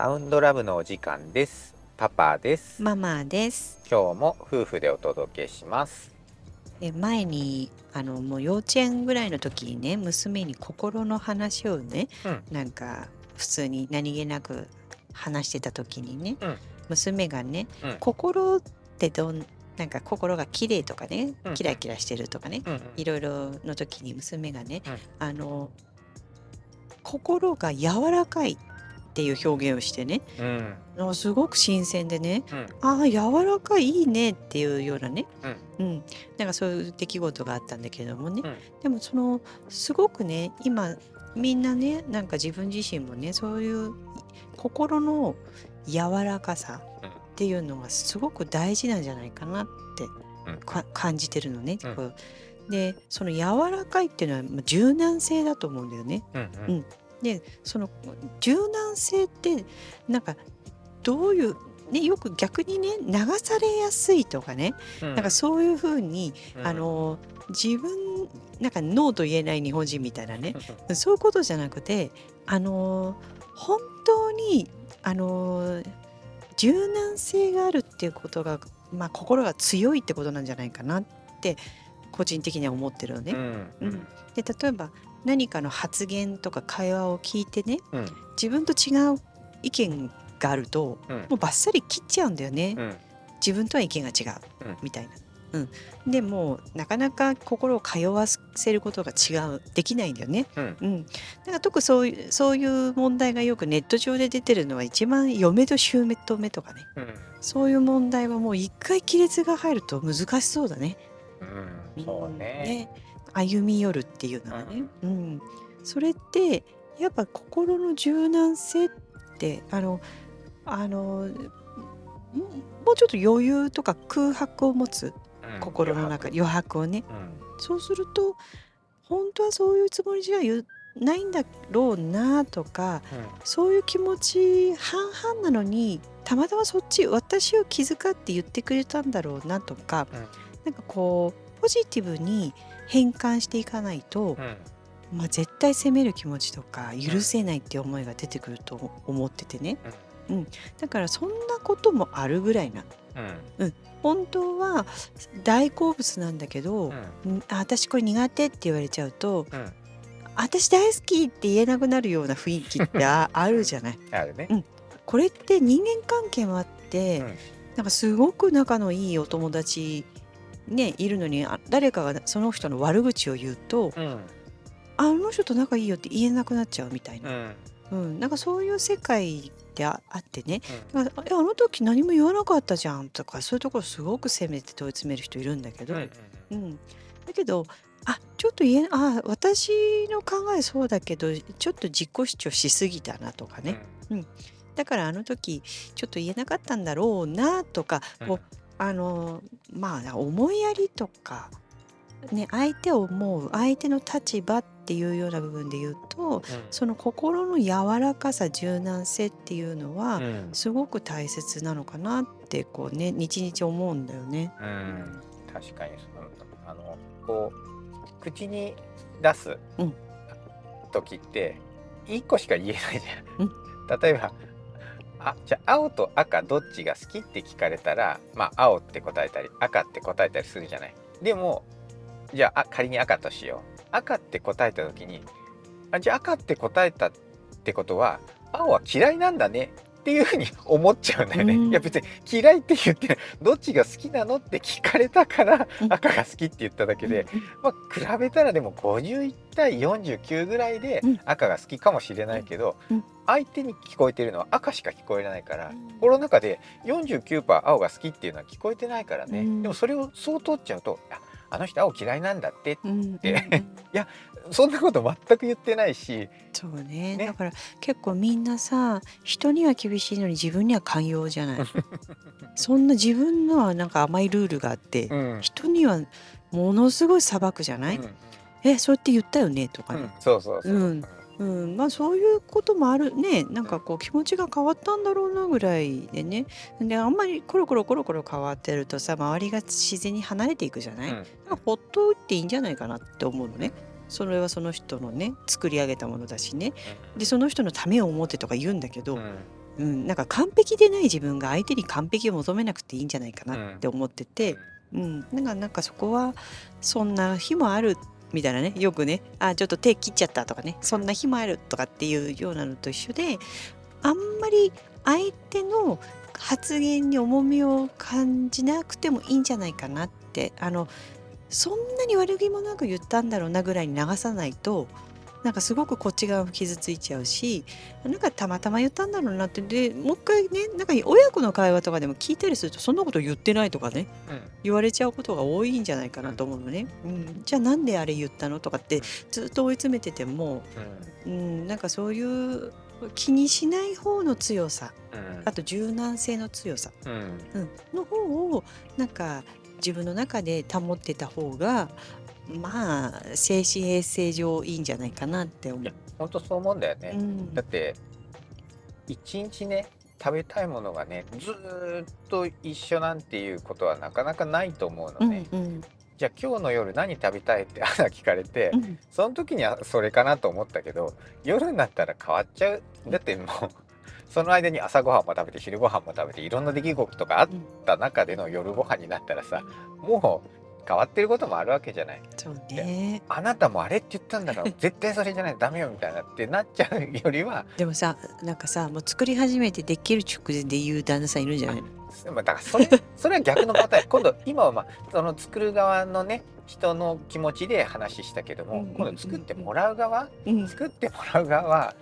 サウンドラブのお時間です。パパです。ママです。今日も夫婦でお届けします。え前にあのもう幼稚園ぐらいの時にね娘に心の話をね、うんなんか普通に何気なく話してた時にね、うん娘がね、うん心ってどんなんか心が綺麗とかね、うんキラキラしてるとかね、うんうんいろいろの時に娘がね、うんあの心が柔らかいっていう表現をしてね。うん。あすごく新鮮でね。うん。ああ柔らかいいいねっていうようなね、うん。うん、なんかそういう出来事があったんだけどもね、うん。でもそのすごくね今みんなねなんか自分自身もねそういう心の柔らかさうんっていうのがすごく大事なんじゃないかなって感じてるのね。うん。こうでその柔らかいっていうのはまあ柔軟性だと思うんだよね。うん。うんでその柔軟性ってなんかどういう、ね、よく逆にね流されやすいとかね、うん。なんかそういうふうに、うん。あの自分なんかノーと言えない日本人みたいなねそういうことじゃなくてあの本当にあの柔軟性があるっていうことが、まあ、心が強いってことなんじゃないかなって個人的には思ってるのね。うん。うん。で例えば何かの発言とか会話を聞いてねうん。自分と違う意見があるとうん。もうバッサリ切っちゃうんだよね、うん。自分とは意見が違う、うん。みたいな。うん、でもうなかなか心を通わせることが違う。できないんだよね。うん。うん、だから特にそういうそういう問題がよくネット上で出てるのは一番嫁と姑とかね。うん。そういう問題はもう一回亀裂が入ると難しそうだね。うん。そうね。歩み寄るっていうのはね、うん。それってやっぱ心の柔軟性ってあのあのももうちょっと余裕とか空白を持つうん。心の中余白。をね。うん。そうすると本当はそういうつもりじゃないんだろうなとかそういう気持ち半々なのにたまたまそっち私を気遣って言ってくれたんだろうなとかうん。なんかこうポジティブに変換していかないと、うん。まあ、絶対責める気持ちとか許せないって思いが出てくると思っててね、うん、だからそんなこともあるぐらいなうん。本当は大好物なんだけど、うん。んあ私これ苦手って言われちゃうとうん。私大好きって言えなくなるような雰囲気ってあ あるじゃない。あるね。これって人間関係もあって、うん。なんかすごく仲のいいお友達ねいるのにあ誰かがその人の悪口を言うとうん。あの人と仲いいよって言えなくなっちゃうみたいな、うん。うん。なんかそういう世界ってああってね。うん。あの時何も言わなかったじゃんとかそういうところすごく責めて問い詰める人いるんだけど、うんうん、だけどあちょっと言えあ私の考えそうだけどちょっと自己主張しすぎたなとかね、だからあの時ちょっと言えなかったんだろうなとか、うん。こうあのまあ思いやりとか、ね、相手を思う相手の立場っていうような部分で言うとその心の柔らかさ柔軟性っていうのは、うん。すごく大切なのかなってこうね日々思うんだよね。うん。確かにそう。あのこう口に出すうん。時って一個しか言えないじゃん。うん。例えばあじゃあ青と赤どっちが好きって聞かれたらまあ青って答えたり赤って答えたりするじゃない。でもじゃあ仮に赤としよう。赤って答えた時にあじゃあ赤って答えたってことは青は嫌いなんだねっていうふうに思っちゃうんだよね。うん。いや別に嫌いって言ってどっちが好きなのって聞かれたからうん。赤が好きって言っただけで、まあ、比べたらでも51対49ぐらいでうん。赤が好きかもしれないけど、うん。相手に聞こえてるのは赤しか聞こえないから、うん。心の中で49%青が好きっていうのは聞こえてないからね、うん。でもそれをそう取っちゃうとああの人青嫌いなんだってうん。うん。うん。でそんなこと全く言ってないし、そうね。ね。だから結構みんなさ人には厳しいのに自分には寛容じゃない。そんな自分のはなんか甘いルールがあって、うん。人にはものすごい裁くじゃない、うん。えそうやって言ったよね？とかね。うん、そうそうそう、うん。うん、まあそういうこともあるね。なんかこう気持ちが変わったんだろうなぐらいでね。であんまりコロコロコロコロ変わってるとさ周りが自然に離れていくじゃない、うん。ほっといていいんじゃないかなって思うのねそれはその人のね作り上げたものだしね。でその人のためを思ってとか言うんだけど、うん。うん、なんか完璧でない自分が相手に完璧を求めなくていいんじゃないかなって思ってて、うん、なんかなんかそこはそんな日もあるみたいなねよくねあちょっと手切っちゃったとかねそんな日もあるとかっていうようなのと一緒であんまり相手の発言に重みを感じなくてもいいんじゃないかなってあのそんなに悪気もなく言ったんだろうなぐらいに流さないとなんかすごくこっち側も傷ついちゃうしなんかたまたま言ったんだろうなってでもう一回ねなんか親子の会話とかでも聞いたりするとそんなこと言ってないとかねうん。言われちゃうことが多いんじゃないかなと思うのね、うん、じゃあなんであれ言ったのとかってずっと追い詰めてても、うん、なんかそういう気にしない方の強さうん。あと柔軟性の強さ、うん。うん、の方をなんか自分の中で保ってた方がまあ精神衛生上いいんじゃないかなって思いうや。本当そう思うんだよね、うん。だって一日ね食べたいものがねずーっと一緒なんていうことはなかなかないと思ううんのね、うんじゃあ今日の夜何食べたいって朝聞かれて、うん。その時にはそれかなと思ったけど夜になったら変わっちゃう。だってもうその間に朝ごはんも食べて昼ごはんも食べていろんな出来事があった中での夜ご飯になったらさもう変わってることもあるわけじゃない。そうね。あなたもあれって言ったんだから 絶対それじゃないとダメよみたいなってなっちゃうよりはでもさなんかさもう作り始めてできる直前で言う旦那さんいるんじゃない。まあだからそれ それは逆のパターン。今度今はまあその作る側のね人の気持ちで話したけども、今度作ってもらう側？うん。作ってもらう側は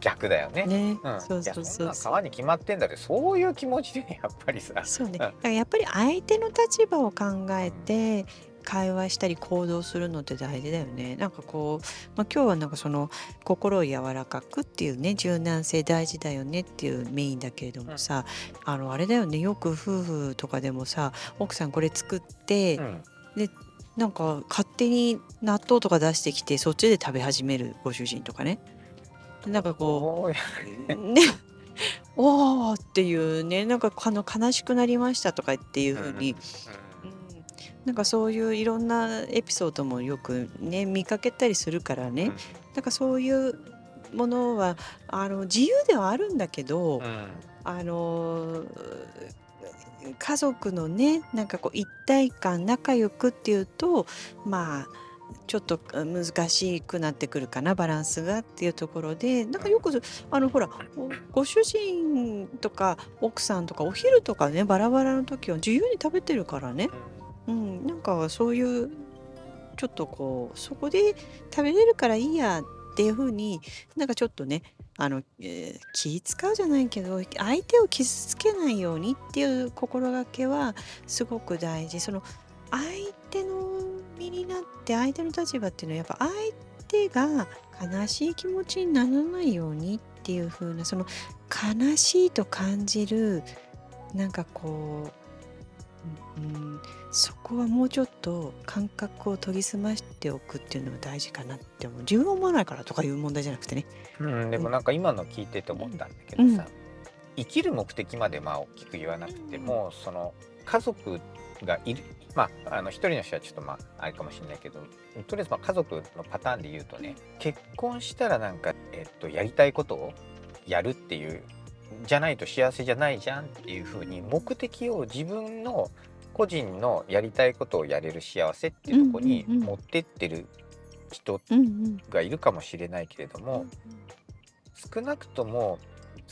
逆だよね。ね、うん、そうそうそう川に決まってんだってそういう気持ちでやっぱりさ。そうね、うん。だからやっぱり相手の立場を考えて会話したり行動するのって大事だよね。なんかこう、まあ、今日はなんかその心を柔らかくっていうね柔軟性大事だよねっていうメインだけれどもさ、あのあれだよね。よく夫婦とかでもさ奥さんこれ作って、うん。なんか勝手に納豆とか出してきてそっちで食べ始めるご主人とかね。なんかこうねおーっていうねなんかあの悲しくなりましたとかっていうふうに、うん。なんかそういういろんなエピソードもよくね見かけたりするからね、うん。なんかそういうものはあの自由ではあるんだけど、うん。あの家族のねなんかこう一体感仲良くっていうとまあちょっと難しくなってくるかなバランスがっていうところでなんかよくあのほらご主人とか奥さんとかお昼とかねバラバラの時は自由に食べてるからね、うん、なんかそういうちょっとこうそこで食べれるからいいやっていう風になんかちょっとねあの、えー気使うじゃないけど相手を傷つけないようにっていう心がけはすごく大事。そのになって相手の立場っていうのはやっぱ相手が悲しい気持ちにならないようにっていう風なその悲しいと感じるなんかこう、うん、そこはもうちょっと感覚を研ぎ澄ましておくっていうのは大事かなって思う。自分は思わないからとかいう問題じゃなくてね。うん、でもなんか今の聞いてて思ったんだけどさ、生きる目的までまあ大きく言わなくても、その家族がいるまああの一人の人はちょっとまああれかもしれないけどとりあえずまあ家族のパターンで言うとね結婚したらなんか、えっと、やりたいことをやるっていうじゃないと幸せじゃないじゃんっていうふうに目的を自分の個人のやりたいことをやれる幸せっていうところに持ってってる人がいるかもしれないけれども、少なくとも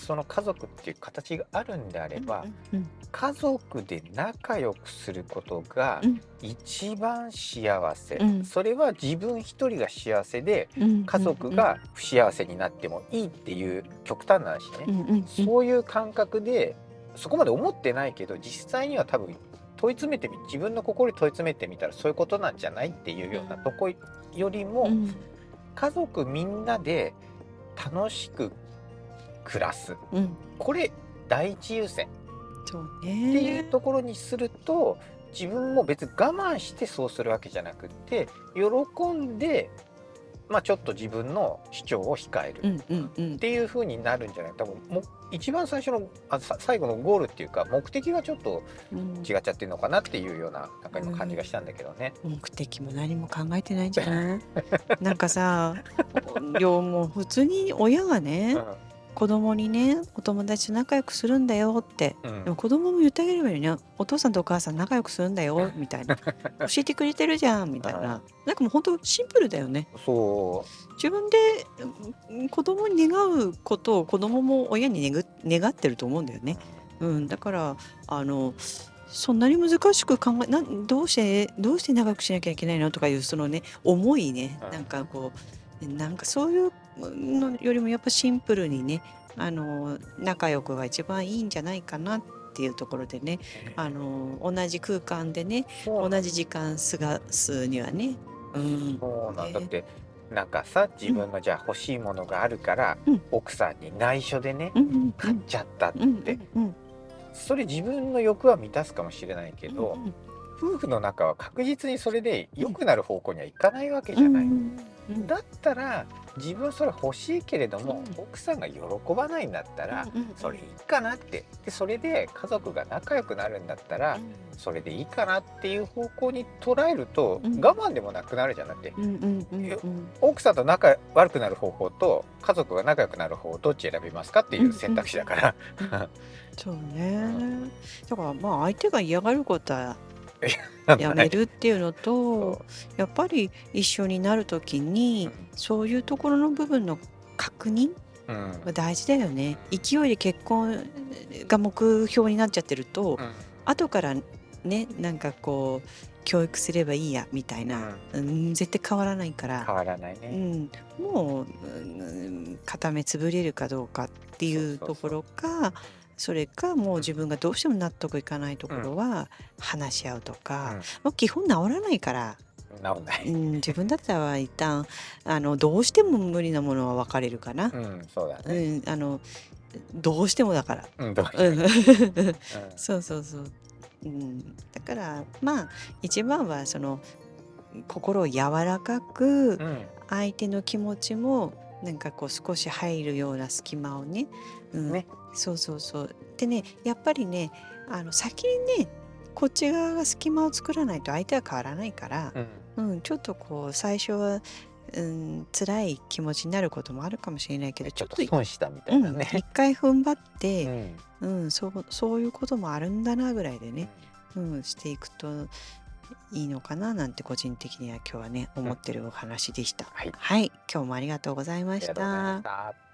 その家族っていう形があるんであれば、うん家族で仲良くすることがうん。一番幸せ、うん。それは自分一人が幸せでうん。家族が不幸せになってもいいっていう極端な話ね、うんうんうんそういう感覚でそこまで思ってないけど実際には多分問い詰めてみ自分の心に問い詰めてみたらそういうことなんじゃないっていうようなとこよりも、うん。家族みんなで楽しく暮らすうん。これ第一優先。そうっていうねところにすると自分も別に我慢してそうするわけじゃなくって喜んで、まあ、ちょっと自分の主張を控える。っうんうんうん。ていう風になるんじゃない。多分もう一番最初のあさ最後のゴールっていうか目的がちょっとうん。違っちゃってるのかなっていうようななんか今感じがしたんだけどね。目的も何も考えてないんじゃない？なんかさ いやもう普通に親がね、子供にねお友達と仲良くするんだよって。うん。でも子供も言ってあげればいいのねお父さんとお母さん仲良くするんだよみたいな。教えてくれてるじゃんみたいな。なんかもう本当シンプルだよね。そ自分でうん子供に願うことを子供も親に願願ってると思うんだよう、ね、うん、だからあのそんなに難しく考えなんどうしてどうして長くしなきゃいけないの？とかいうそのね思いね。うんなんかこうなんかそういうのよりもやっぱシンプルにねあの仲良くが一番いいんじゃないかなっていうところでねあの同じ空間でね同じ時間過ごすにはね、うん、そうなんだっねてなんかさ自分のじゃあ欲しいものがあるから、うん。奥さんに内緒でねうんうん買っちゃったって、うんそれ自分の欲は満たすかもしれないけど、うん夫婦の仲は確実にそれで良くなる方向にはいかないわけじゃない、だったら自分それ欲しいけれども、うん。奥さんが喜ばないんだったら、うんうんそれいいかなって。でそれで家族が仲良くなるんだったら、それでいいかなっていう方向に捉えると、うん。我慢でもなくなるじゃなくてうんうんうんうん。奥さんと仲悪くなる方法と家族が仲良くなる方法どっち選びますかっていう選択肢だから、そうね。だからまあ相手が嫌がることはやめるっていうのとそやっぱり一緒になる時にうん。そういうところの部分の確認う、うん。が大事だよね。勢いで結婚が目標になっちゃってるとうん。後からねなんかこう教育すればいいやみたいな、うん、絶対変わらないから。変わらないね、うん、もう、うん、片目潰れるかどうかっていう。ところかそれかもう自分がどうしても納得いかないところは話し合うとか、もう基本治らないから、うん、治んない、うん、自分だったら一旦あのどうしても無理なものは別れるかな。う、ん、そうだうね、んあのどうしてもだから。うん、どううん。うん。そうそうそう、うん、だからまあ一番はその心を柔らかくうん。相手の気持ちもなんかこう少し入るような隙間をね,、うん、ね。そうそうそう。でねやっぱりねあの先にねこっち側が隙間を作らないと相手は変わらないから、うん。うん、ちょっとこう最初は、うん、辛い気持ちになることもあるかもしれないけどちょっと損したみたうん、いなね、一回踏ん張っうて、ん。うんそうそういうこともあるんだなぐらいでね、うん、していくといいのかななんて個人的には今日はね思ってるお話でした。はいはい、今日もありがとうございまし。た。